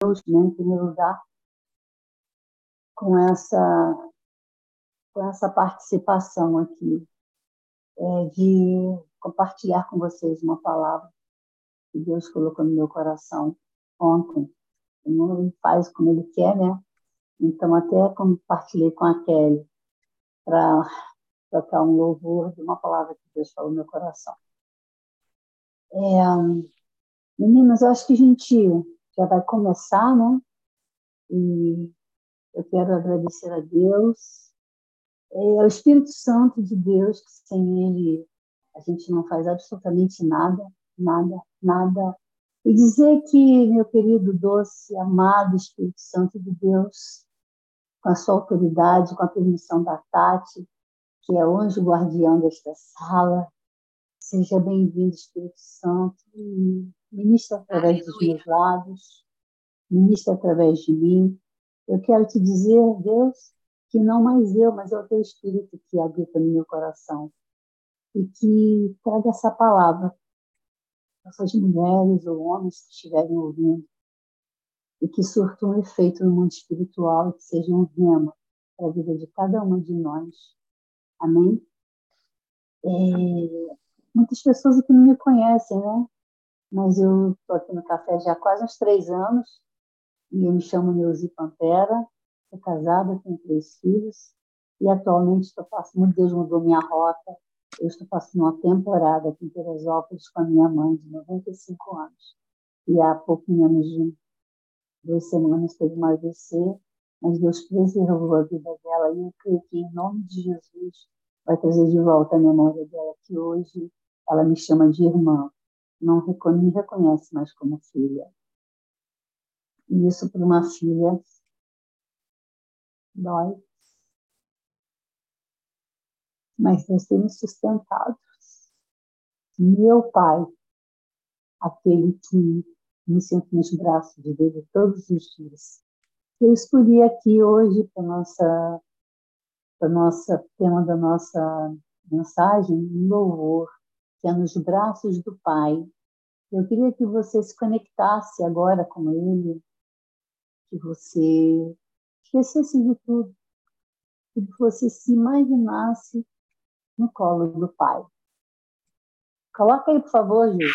Deus, né, em primeiro lugar, com essa, com essa participação aqui, é, de compartilhar com vocês uma palavra que Deus colocou no meu coração ontem. Ele faz como Ele quer, né? Então, até compartilhei com a Kelly para tocar um louvor de uma palavra que Deus falou no meu coração. É, meninas, eu acho que a gente já vai começar, né? E eu quero agradecer a Deus, é o Espírito Santo de Deus, que sem Ele a gente não faz absolutamente nada, nada, nada. E dizer que, meu querido, doce, amado Espírito Santo de Deus, com a sua autoridade, com a permissão da Tati, que é anjo guardião desta sala, seja bem-vindo, Espírito Santo, ministra através Aleluia. dos meus lábios, ministra através de mim. Eu quero te dizer, Deus, que não mais eu, mas é o teu Espírito que habita no meu coração e que traga essa palavra para essas mulheres ou homens que estiverem ouvindo e que surta um efeito no mundo espiritual e que seja um rema para a vida de cada uma de nós. Amém? É, muitas pessoas aqui não me conhecem, né? Mas eu estou aqui no café já há quase uns três anos. E eu me chamo Neuzi Pantera, sou casada, tenho três filhos. E atualmente estou passando, Deus mudou minha rota, eu estou passando uma temporada aqui em Teresópolis com a minha mãe de 95 anos. E há pouco menos de duas semanas teve uma AVC, mas Deus preservou a vida dela. E eu creio que em nome de Jesus vai trazer de volta a memória dela que hoje ela me chama de irmã, não me reconhece mais como filha. E isso para uma filha dói. Mas Deus tem me sustentado. Meu Pai, aquele que me sente nos braços dele todos os dias. Eu escolhi aqui hoje para nossa para nossa tema da nossa mensagem um louvor é nos braços do Pai. Eu queria que você se conectasse agora com Ele, que você esquecesse de tudo, que você se imaginasse no colo do Pai. Coloca aí, por favor, Gil.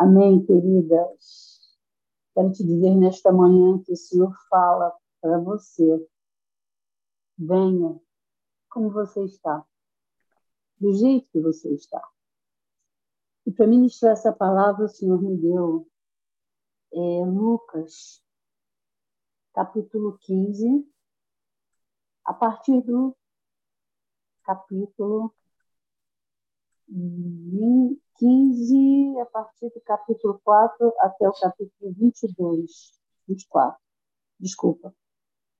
Amém, queridas. Quero te dizer nesta manhã que o Senhor fala para você. Venha como você está, do jeito que você está. E para ministrar essa palavra, o Senhor me deu é, Lucas, capítulo 15, a partir do capítulo 15, a partir do capítulo 4 até o capítulo 22, 24, desculpa.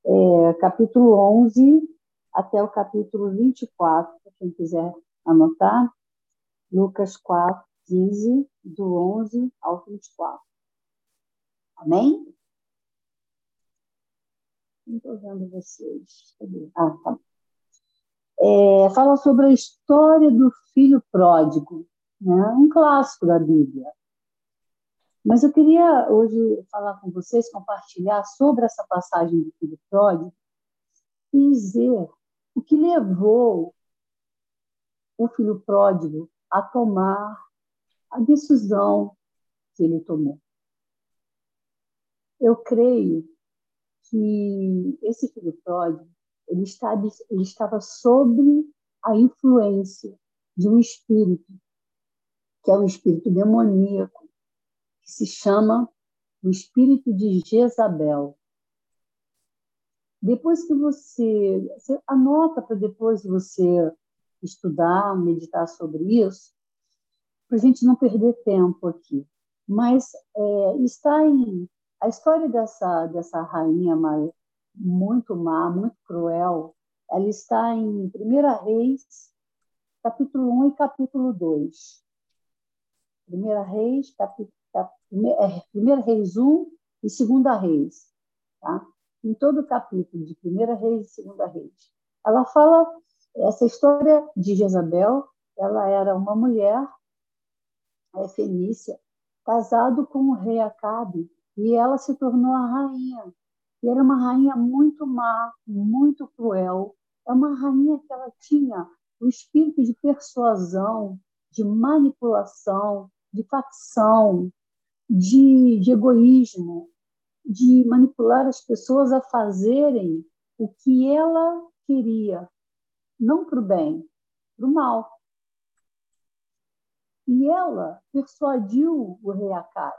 É, capítulo 11 até o capítulo 24, para quem quiser anotar, Lucas 4, 15, do 11 ao 24. Amém? Não estou vendo vocês. Ah, tá é, fala sobre a história do filho pródigo, né? um clássico da Bíblia. Mas eu queria hoje falar com vocês, compartilhar sobre essa passagem do filho pródigo e dizer o que levou o filho pródigo a tomar a decisão que ele tomou. Eu creio que esse filho pródigo ele, ele estava sob a influência de um espírito, que é um espírito demoníaco, que se chama o espírito de Jezabel. Depois que você, você anota para depois você estudar, meditar sobre isso, para a gente não perder tempo aqui. Mas é, está em a história dessa dessa rainha muito má, muito cruel, ela está em 1 Reis, capítulo 1 e capítulo 2. 1 Reis, capítulo, 1 Reis 1 e 2 Reis. Tá? em todo o capítulo de Primeira Reis e Segunda Reis. Ela fala essa história de Jezabel, ela era uma mulher é, fenícia, casado com o rei Acabe, e ela se tornou a rainha. E era uma rainha muito má, muito cruel. É uma rainha que ela tinha o espírito de persuasão, de manipulação, de facção, de, de egoísmo, de manipular as pessoas a fazerem o que ela queria, não para o bem, para o mal. E ela persuadiu o rei Acabe,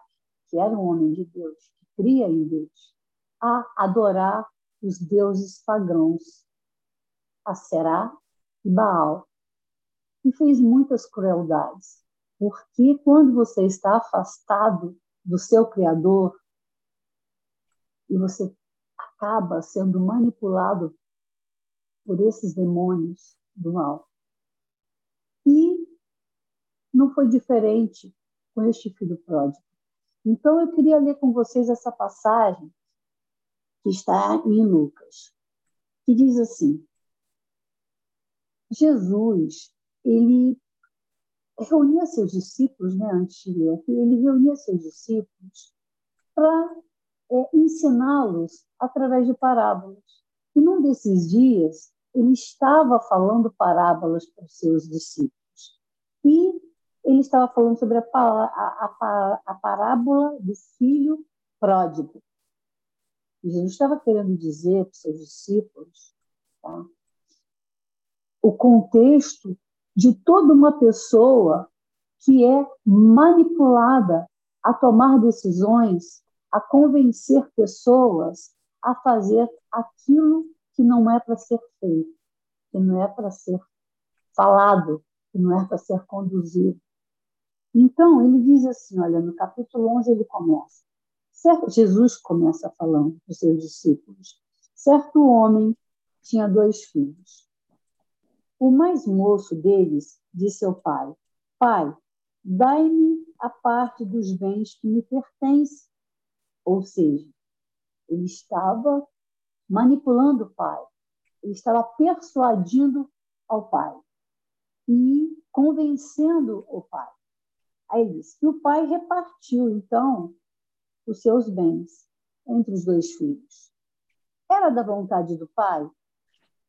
que era um homem de Deus, que cria em Deus, a adorar os deuses pagãos, a Será e Baal. E fez muitas crueldades, porque quando você está afastado do seu Criador e você acaba sendo manipulado por esses demônios do mal. E não foi diferente com este filho pródigo. Então eu queria ler com vocês essa passagem que está em Lucas, que diz assim: Jesus, ele reunia seus discípulos, né, aqui, ele reunia seus discípulos para é, ensiná-los através de parábolas. E num desses dias, ele estava falando parábolas para os seus discípulos. E ele estava falando sobre a, a, a, a parábola do filho pródigo. Jesus estava querendo dizer para os seus discípulos tá? o contexto de toda uma pessoa que é manipulada a tomar decisões, a convencer pessoas a fazer aquilo que não é para ser feito, que não é para ser falado, que não é para ser conduzido. Então, ele diz assim, olha, no capítulo 11 ele começa. Certo, Jesus começa falando para os seus discípulos. Certo homem tinha dois filhos. O mais moço deles disse ao pai: Pai, dai-me a parte dos bens que me pertence. Ou seja, ele estava manipulando o pai, ele estava persuadindo ao pai e convencendo o pai. Aí ele disse que o pai repartiu, então, os seus bens entre os dois filhos. Era da vontade do pai?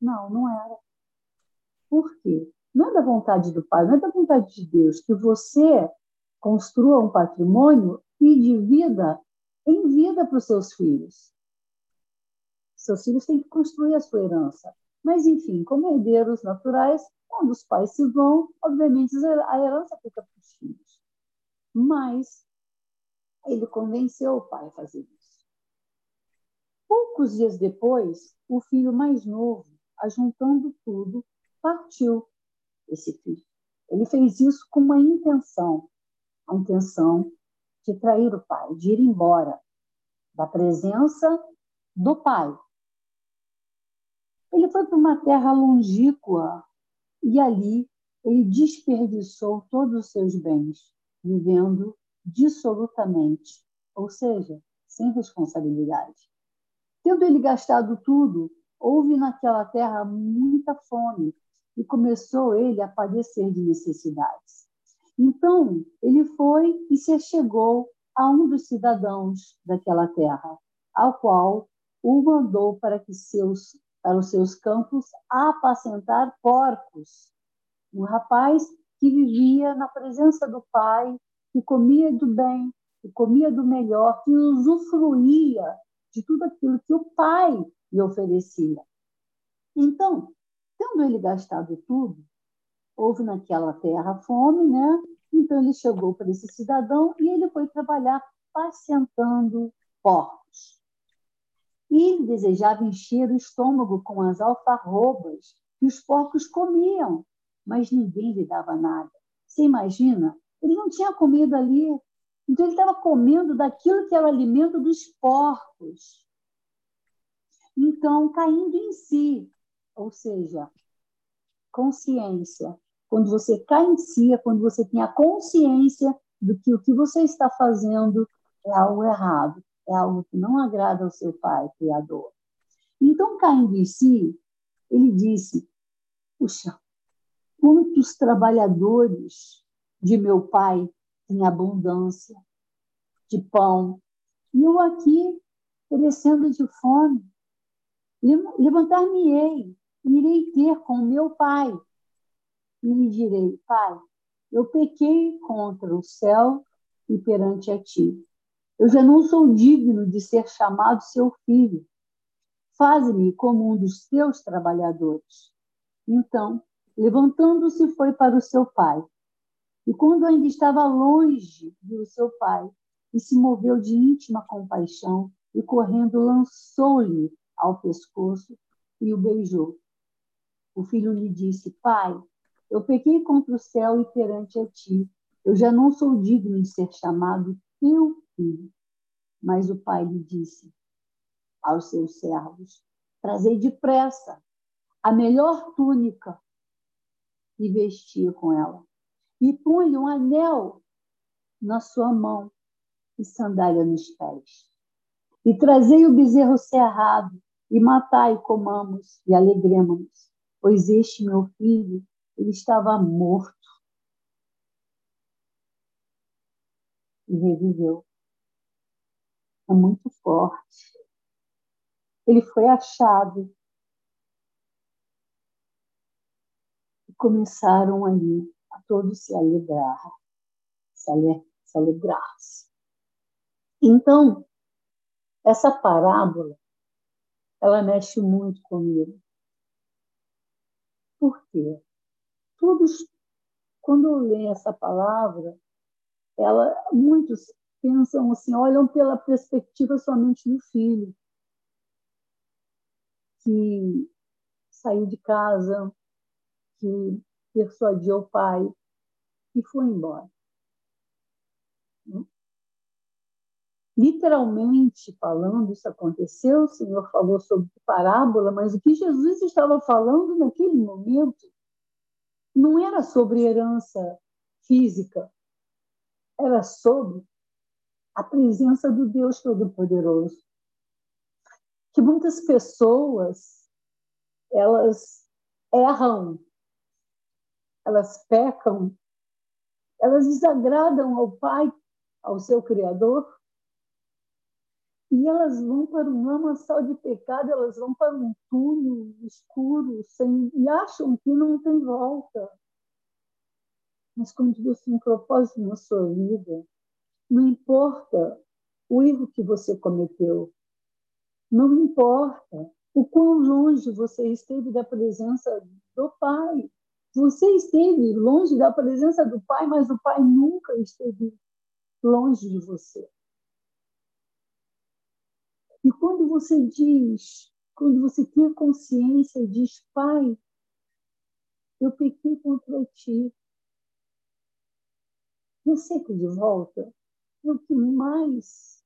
Não, não era. Por quê? Não é da vontade do pai, não é da vontade de Deus que você construa um patrimônio e divida em vida para os seus filhos. Seus filhos têm que construir a sua herança. Mas, enfim, como herdeiros naturais, quando os pais se vão, obviamente a herança fica para os filhos. Mas ele convenceu o pai a fazer isso. Poucos dias depois, o filho mais novo, ajuntando tudo, partiu esse filho. Ele fez isso com uma intenção, a intenção de trair o pai, de ir embora da presença do pai. Ele foi para uma terra longínqua e ali ele desperdiçou todos os seus bens, vivendo dissolutamente, ou seja, sem responsabilidade. Tendo ele gastado tudo, houve naquela terra muita fome e começou ele a padecer de necessidades. Então, ele foi e se chegou a um dos cidadãos daquela terra, ao qual o mandou para que seus para os seus campos apacentar porcos. Um rapaz que vivia na presença do pai, que comia do bem, que comia do melhor, que usufruía de tudo aquilo que o pai lhe oferecia. Então, tendo ele gastado tudo, houve naquela terra fome, né? Então ele chegou para esse cidadão e ele foi trabalhar pacientando porcos. E desejava encher o estômago com as alfarrobas que os porcos comiam, mas ninguém lhe dava nada. Você imagina? Ele não tinha comida ali. Então ele estava comendo daquilo que era o alimento dos porcos. Então, caindo em si, ou seja, consciência, quando você cai em si, é quando você tem a consciência do que o que você está fazendo é algo errado, é algo que não agrada ao seu Pai, Criador. Então, caindo em si, ele disse: Puxa, quantos trabalhadores de meu pai têm abundância de pão, e eu aqui perecendo de fome. Levantar-me-ei, irei ter com meu pai, e lhe direi: Pai, eu pequei contra o céu e perante a ti. Eu já não sou digno de ser chamado seu filho. Faze-me como um dos teus trabalhadores. Então, levantando-se, foi para o seu pai. E quando ainda estava longe, viu seu pai e se moveu de íntima compaixão e, correndo, lançou-lhe ao pescoço e o beijou. O filho lhe disse: Pai, eu pequei contra o céu e perante a ti. Eu já não sou digno de ser chamado teu filho. Mas o pai lhe disse aos seus servos: Trazei depressa a melhor túnica e vestia com ela. E põe um anel na sua mão e sandália nos pés. E trazei o bezerro cerrado e matai, comamos e alegremos-nos, pois este meu filho ele estava morto e reviveu. É muito forte. Ele foi achado. E começaram ali a todos se alegrar, se, alegrar. -se. Então, essa parábola, ela mexe muito comigo. Por quê? todos, quando leem essa palavra, ela, muitos pensam assim, olham pela perspectiva somente do filho, que saiu de casa, que persuadiu o pai e foi embora. Literalmente falando, isso aconteceu, o Senhor falou sobre parábola, mas o que Jesus estava falando naquele momento não era sobre herança física, era sobre a presença do Deus Todo-Poderoso. Que muitas pessoas elas erram, elas pecam, elas desagradam ao Pai, ao seu Criador, e elas vão para um lamaçal de pecado, elas vão para um túnel escuro sem, e acham que não tem volta. Mas quando Deus tem um propósito na sua vida, não importa o erro que você cometeu, não importa o quão longe você esteve da presença do Pai. Você esteve longe da presença do Pai, mas o Pai nunca esteve longe de você. E quando você diz, quando você tem consciência e diz, Pai, eu pequei contra ti, você que de volta é o que mais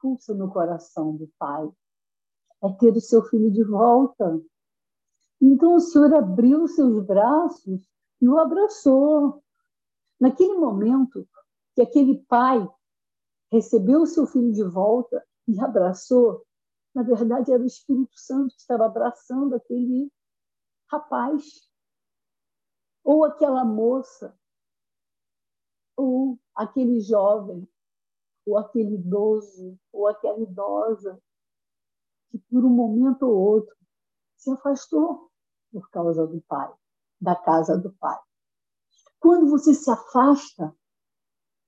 pulsa no coração do Pai. É ter o seu filho de volta. Então o Senhor abriu seus braços e o abraçou. Naquele momento que aquele pai recebeu o seu filho de volta e abraçou, na verdade era o Espírito Santo que estava abraçando aquele rapaz, ou aquela moça, ou aquele jovem, ou aquele idoso, ou aquela idosa, que por um momento ou outro se afastou por causa do pai, da casa do pai. Quando você se afasta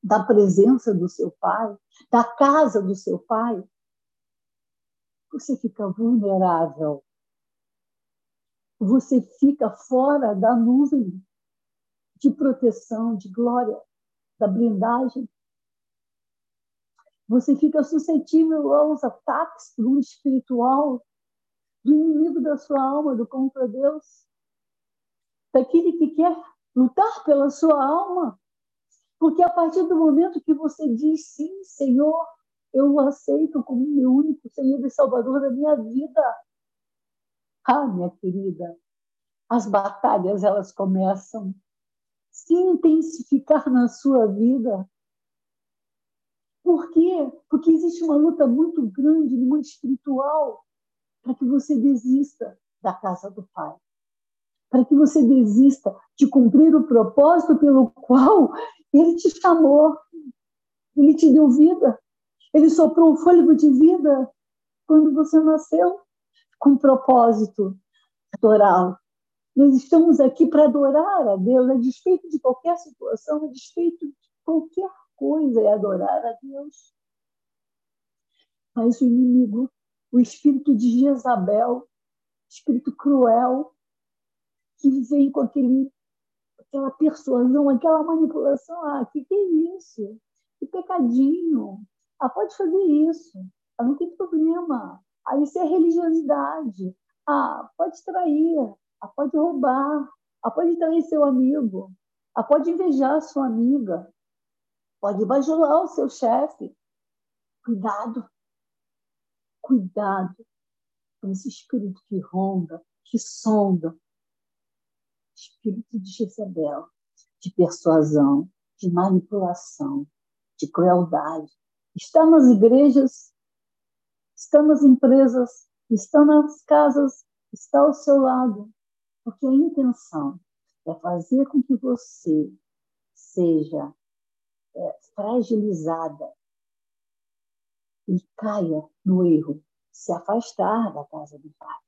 da presença do seu pai, da casa do seu pai, você fica vulnerável. Você fica fora da nuvem de proteção, de glória, da blindagem. Você fica suscetível aos ataques do mundo espiritual, do inimigo da sua alma, do contra Deus, daquele que quer lutar pela sua alma porque a partir do momento que você diz sim, Senhor, eu o aceito como meu único Senhor e Salvador da minha vida. Ah, minha querida, as batalhas elas começam se intensificar na sua vida. Por quê? Porque existe uma luta muito grande mundo espiritual para que você desista da casa do Pai, para que você desista de cumprir o propósito pelo qual Ele te chamou, Ele te deu vida, Ele soprou um fôlego de vida quando você nasceu, com propósito, adorá-lo. Nós estamos aqui para adorar a Deus, a despeito de qualquer situação, a despeito de qualquer coisa, é adorar a Deus. Mas o inimigo, o espírito de Jezabel, espírito cruel, que vem com aquele, aquela persuasão, aquela manipulação. Ah, que que é isso? Que pecadinho. Ah, pode fazer isso. Ah, não tem problema. Ah, isso é religiosidade. Ah, pode trair. Ah, pode roubar. Ah, pode trair seu amigo. Ah, pode invejar sua amiga. Pode bajular o seu chefe. Cuidado. Cuidado com esse espírito que ronda, que sonda. Espírito de Jezebel, de persuasão, de manipulação, de crueldade. Está nas igrejas, está nas empresas, está nas casas, está ao seu lado. Porque a intenção é fazer com que você seja é, fragilizada e caia no erro, se afastar da casa do Pai.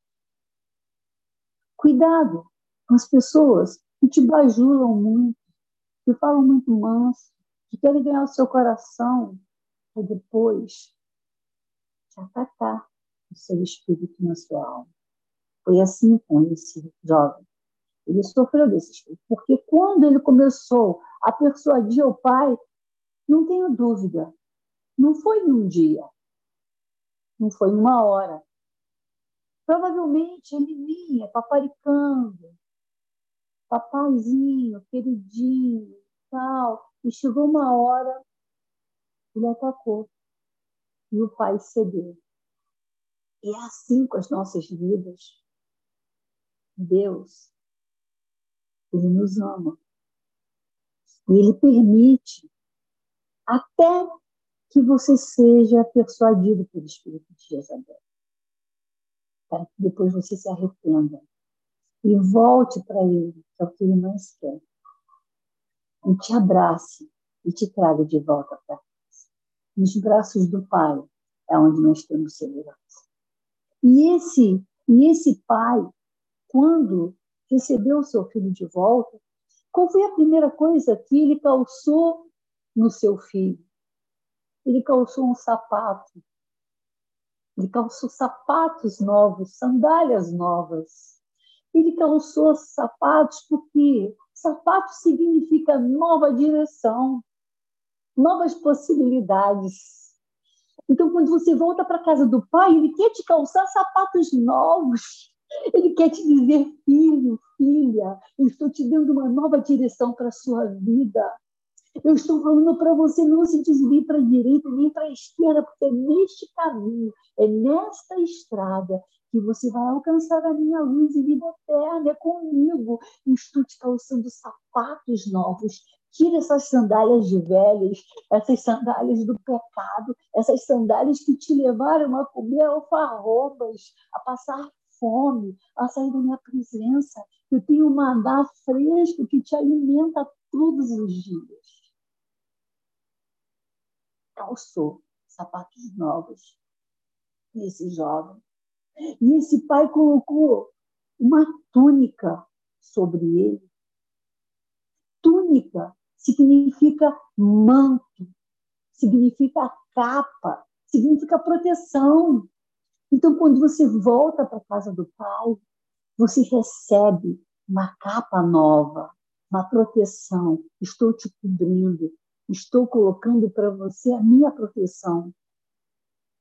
Cuidado as pessoas que te bajulam muito, que falam muito manso, que querem ganhar o seu coração, para depois te atacar o seu espírito na sua alma. Foi assim com esse jovem. Ele sofreu desse espírito. Porque quando ele começou a persuadir o pai, não tenho dúvida, não foi num dia, não foi numa hora. Provavelmente ele vinha paparicando, papaizinho, queridinho, tal. E chegou uma hora, ele atacou. E o pai cedeu. E é assim com as nossas vidas. Deus, Ele nos ama. E Ele permite até que você seja persuadido pelo Espírito de Jezabel. Para que depois você se arrependa e volte para Ele, que é o que Ele mais quer. E te abrace e te traga de volta para casa. Nos braços do Pai é onde nós temos segurança. E esse, e esse pai, quando recebeu o seu filho de volta, qual foi a primeira coisa que ele calçou no seu filho? Ele calçou um sapato. Ele calçou sapatos novos, sandálias novas. Ele calçou sapatos porque sapato significa nova direção, novas possibilidades. Então, quando você volta para casa do pai, ele quer te calçar sapatos novos. Ele quer te dizer, filho, filha, eu estou te dando uma nova direção para a sua vida. Eu estou falando para você não se desvie para a direita nem para a esquerda, porque é neste caminho, é nesta estrada que você vai alcançar a minha luz e vida eterna. É comigo. Eu estou te calçando sapatos novos. Tira essas sandálias de velhas, essas sandálias do pecado, essas sandálias que te levaram a comer alfarrobas, a passar fome, a sair da minha presença. Eu tenho um maná fresco que te alimenta todos os dias. Calçou sapatos novos nesse jovem e esse pai colocou uma túnica sobre ele. Túnica significa manto, significa capa, significa proteção. Então, quando você volta para a casa do pai, você recebe uma capa nova, uma proteção. Estou te cobrindo, estou colocando para você a minha proteção.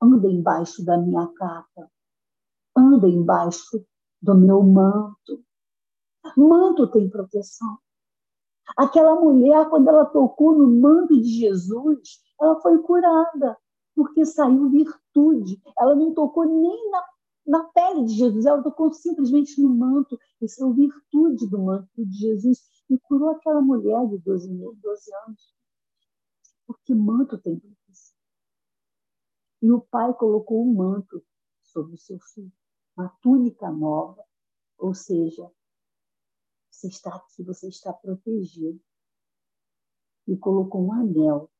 Anda embaixo da minha capa anda embaixo do meu manto. Manto tem proteção. Aquela mulher, quando ela tocou no manto de Jesus, ela foi curada, porque saiu virtude. Ela não tocou nem na, na pele de Jesus, ela tocou simplesmente no manto, e saiu virtude do manto de Jesus, e curou aquela mulher de 12, 12 anos. Porque manto tem proteção. E o pai colocou um manto sobre o seu filho túnica nova, ou seja, você está aqui, você está protegido. E colocou um anel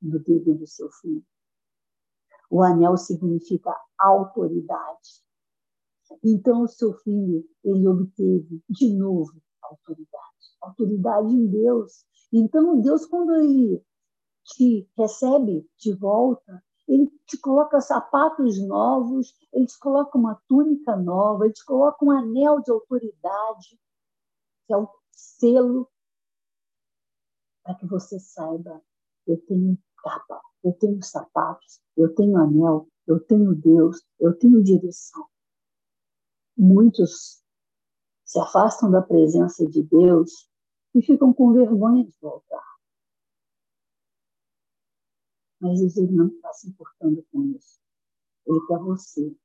no dedo do seu filho. O anel significa autoridade. Então, o seu filho, ele obteve de novo autoridade. Autoridade em Deus. Então, Deus, quando ele te recebe de volta, ele te coloca sapatos novos, ele te coloca uma túnica nova, ele te coloca um anel de autoridade, que é o selo, para que você saiba: eu tenho capa, eu tenho sapatos, eu tenho anel, eu tenho Deus, eu tenho direção. Muitos se afastam da presença de Deus e ficam com vergonha de voltar. Mas ele não está se importando com isso. Ele quer você.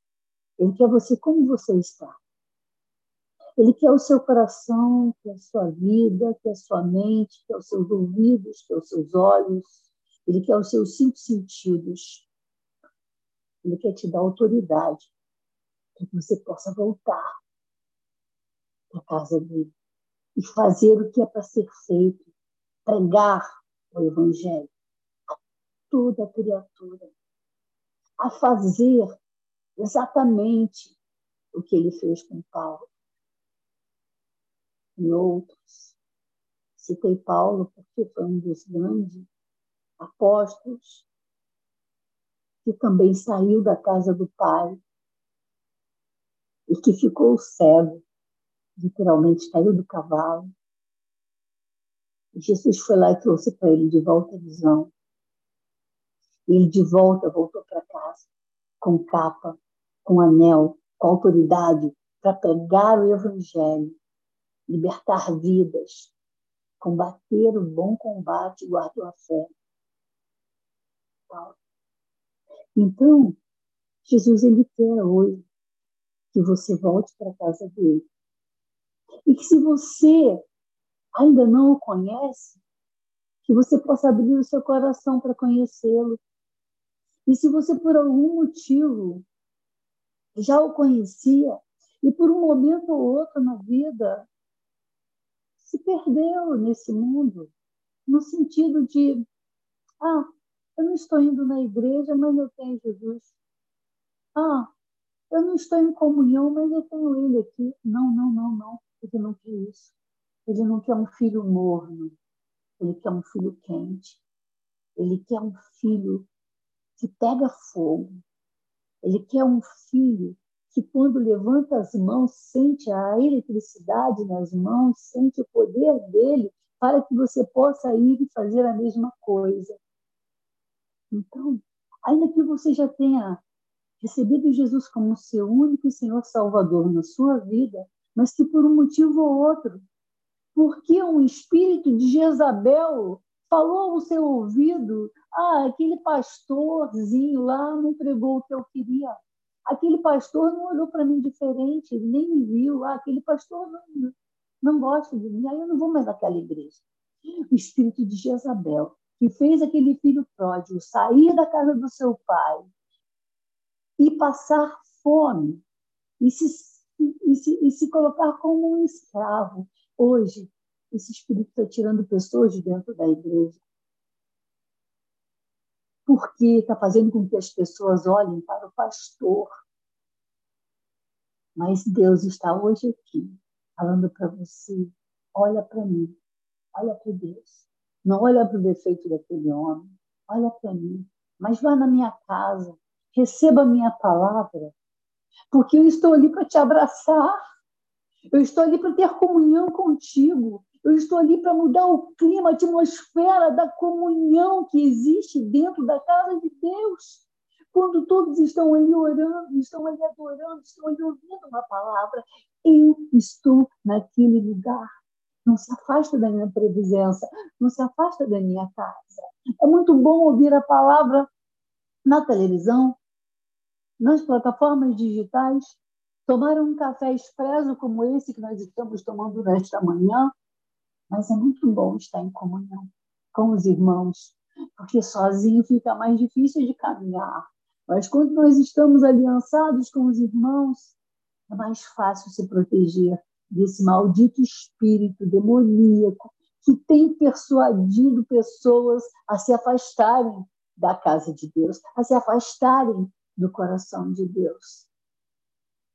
Ele quer você como você está. Ele quer o seu coração, quer a sua vida, quer a sua mente, quer os seus ouvidos, quer os seus olhos. Ele quer os seus cinco sentidos. Ele quer te dar autoridade para que você possa voltar para a casa dele e fazer o que é para ser feito, pregar o Evangelho toda criatura a fazer exatamente o que ele fez com Paulo. E outros. Citei Paulo porque foi um dos grandes apóstolos que também saiu da casa do pai e que ficou cego, literalmente caiu do cavalo. E Jesus foi lá e trouxe para ele de volta a visão. Ele de volta voltou para casa, com capa, com anel, com autoridade, para pegar o Evangelho, libertar vidas, combater o bom combate guardar a fé. Então, Jesus ele quer hoje que você volte para a casa dele. E que se você ainda não o conhece, que você possa abrir o seu coração para conhecê-lo. E se você, por algum motivo, já o conhecia e por um momento ou outro na vida se perdeu nesse mundo, no sentido de, ah, eu não estou indo na igreja, mas eu tenho Jesus. Ah, eu não estou em comunhão, mas eu tenho ele aqui. Não, não, não, não. Ele não quer isso. Ele não quer um filho morno. Ele quer um filho quente. Ele quer um filho que pega fogo. Ele quer um filho que, quando levanta as mãos, sente a eletricidade nas mãos, sente o poder dele para que você possa ir e fazer a mesma coisa. Então, ainda que você já tenha recebido Jesus como seu único e Senhor Salvador na sua vida, mas que por um motivo ou outro, porque um espírito de Jezabel falou ao seu ouvido ah, aquele pastorzinho lá não pregou o que eu queria. Aquele pastor não olhou para mim diferente, nem me viu. Ah, aquele pastor não, não gosta de mim, aí eu não vou mais naquela igreja. O espírito de Jezabel, que fez aquele filho pródigo sair da casa do seu pai e passar fome e se, e se, e se colocar como um escravo. Hoje, esse espírito está tirando pessoas de dentro da igreja porque está fazendo com que as pessoas olhem para o pastor. Mas Deus está hoje aqui, falando para você: olha para mim, olha para Deus. Não olha para o defeito daquele homem, olha para mim. Mas vá na minha casa, receba a minha palavra, porque eu estou ali para te abraçar. Eu estou ali para ter comunhão contigo. Eu estou ali para mudar o clima, a atmosfera da comunhão que existe dentro da casa de Deus. Quando todos estão ali orando, estão ali adorando, estão ali ouvindo uma palavra, eu estou naquele lugar. Não se afasta da minha presença, não se afasta da minha casa. É muito bom ouvir a palavra na televisão, nas plataformas digitais, tomar um café expresso como esse que nós estamos tomando nesta manhã, mas é muito bom estar em comunhão com os irmãos, porque sozinho fica mais difícil de caminhar. Mas quando nós estamos aliançados com os irmãos, é mais fácil se proteger desse maldito espírito demoníaco que tem persuadido pessoas a se afastarem da casa de Deus, a se afastarem do coração de Deus.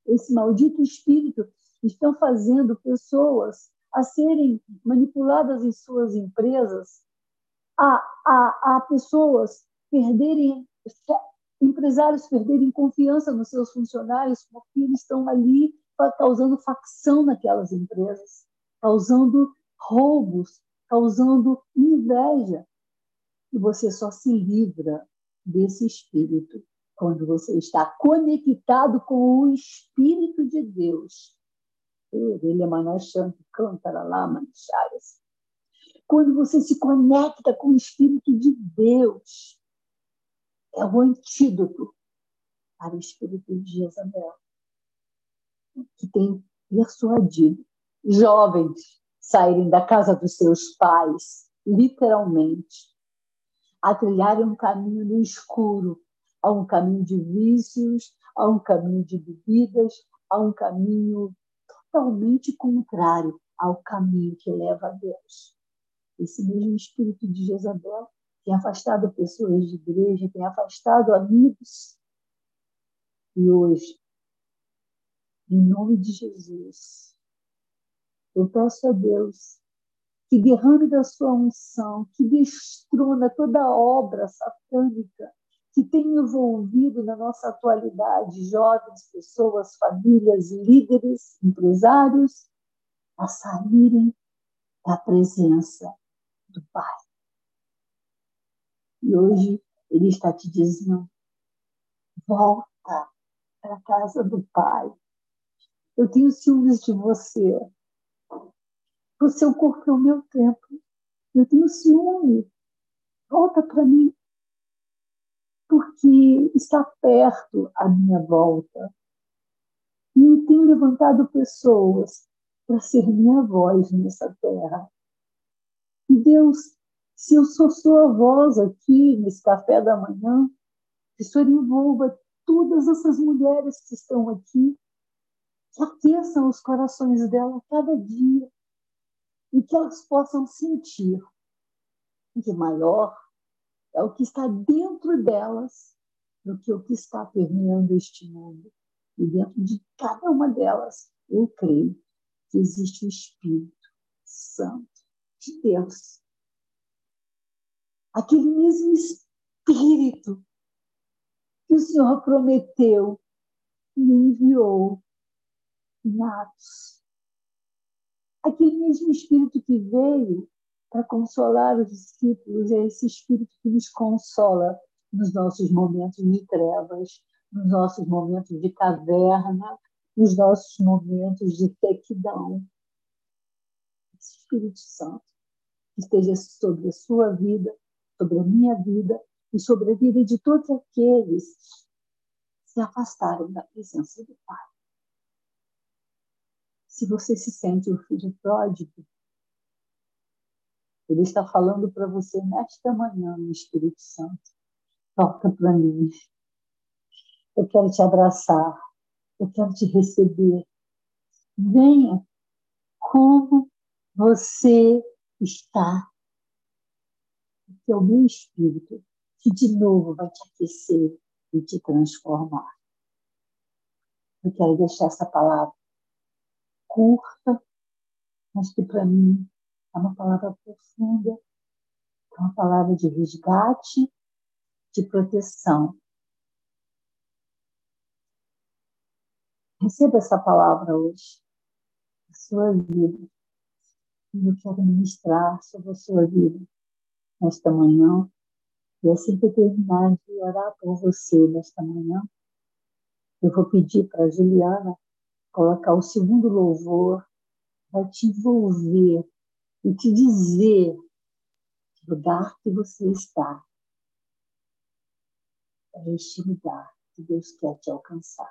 Esse maldito espírito estão fazendo pessoas a serem manipuladas em suas empresas, a, a, a pessoas perderem, empresários perderem confiança nos seus funcionários porque eles estão ali causando facção naquelas empresas, causando roubos, causando inveja. E você só se livra desse espírito quando você está conectado com o Espírito de Deus. É. Quando você se conecta com o Espírito de Deus, é o antídoto para o Espírito de Jezabel, que tem persuadido jovens saírem da casa dos seus pais, literalmente, a trilharem um caminho no escuro, a um caminho de vícios, a um caminho de bebidas, a um caminho totalmente contrário ao caminho que leva a Deus. Esse mesmo espírito de Jezabel tem afastado pessoas de igreja, tem afastado amigos. E hoje, em nome de Jesus, eu peço a Deus que derrame da sua unção, que destrona toda obra satânica que tem envolvido na nossa atualidade jovens, pessoas, famílias, líderes, empresários, a saírem da presença do Pai. E hoje Ele está te dizendo: volta para a casa do Pai. Eu tenho ciúmes de você. O seu corpo é o meu templo. Eu tenho ciúme. Volta para mim. Porque está perto a minha volta. E tenho levantado pessoas para ser minha voz nessa terra. E Deus, se eu sou sua voz aqui nesse café da manhã, que o Senhor envolva todas essas mulheres que estão aqui, que aqueçam os corações dela cada dia e que elas possam sentir que maior é o que está dentro delas do que o que está permeando este mundo. E dentro de cada uma delas, eu creio que existe o Espírito Santo de Deus. Aquele mesmo Espírito que o Senhor prometeu e enviou em Atos. Aquele mesmo Espírito que veio para consolar os discípulos é esse Espírito que nos consola nos nossos momentos de trevas, nos nossos momentos de caverna, nos nossos momentos de sequidão. Espírito Santo, que esteja sobre a sua vida, sobre a minha vida e sobre a vida de todos aqueles que se afastaram da presença do Pai. Se você se sente um filho pródigo, ele está falando para você nesta manhã, no Espírito Santo. Toca para mim. Eu quero te abraçar eu quero te receber. Venha como você está. Que é o meu espírito que de novo vai te aquecer e te transformar. Eu quero deixar essa palavra curta, mas que para mim é uma palavra profunda, é uma palavra de resgate, de proteção, Receba essa palavra hoje, a sua vida. Eu quero ministrar sobre a sua vida nesta manhã. E assim que eu terminar de orar por você nesta manhã, eu vou pedir para a Juliana colocar o segundo louvor, para te envolver e te dizer que lugar que você está é este lugar que Deus quer te alcançar.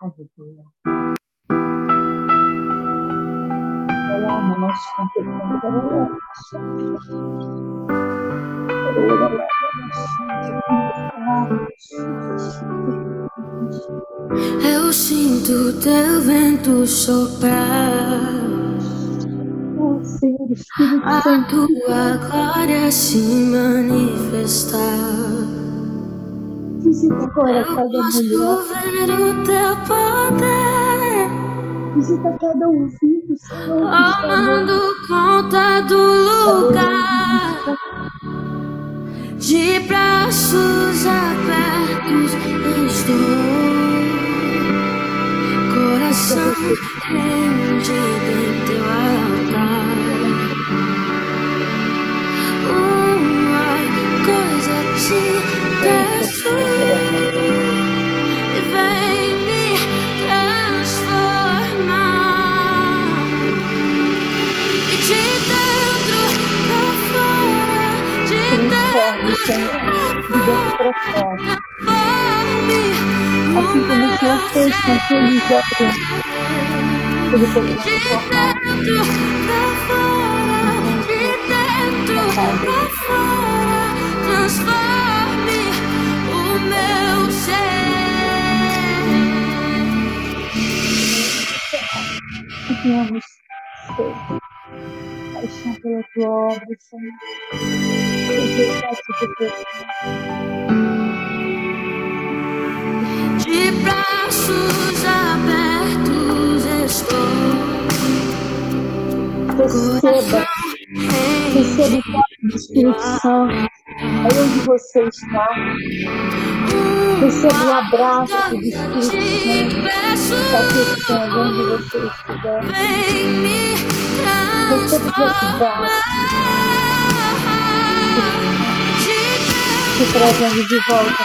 Aleluia. Olá, nós estamos Eu sinto teu vento soprar. A tua glória se manifestar. Visita agora Eu cada posso ver o teu poder Visita cada ouvido, Senhor. tomando conta do lugar. De braços abertos estou. Coração rendido em teu altar. Assim como o Senhor fez com aquele jovem, ele pode de fora, transforme o meu ser. que tenhamos paixão pela tua obra, Senhor. Braços abertos estou. Receba, receba o do Espírito Santo aí onde você está. Receba o abraço do Espírito Santo satisfazendo onde você estiver. Receba esse abraço te trazendo de volta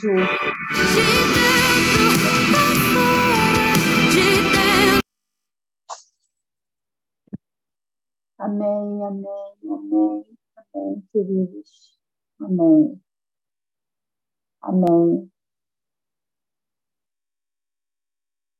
Dentro. Amém, amém, amém, amém, queridos. Amém. Amém.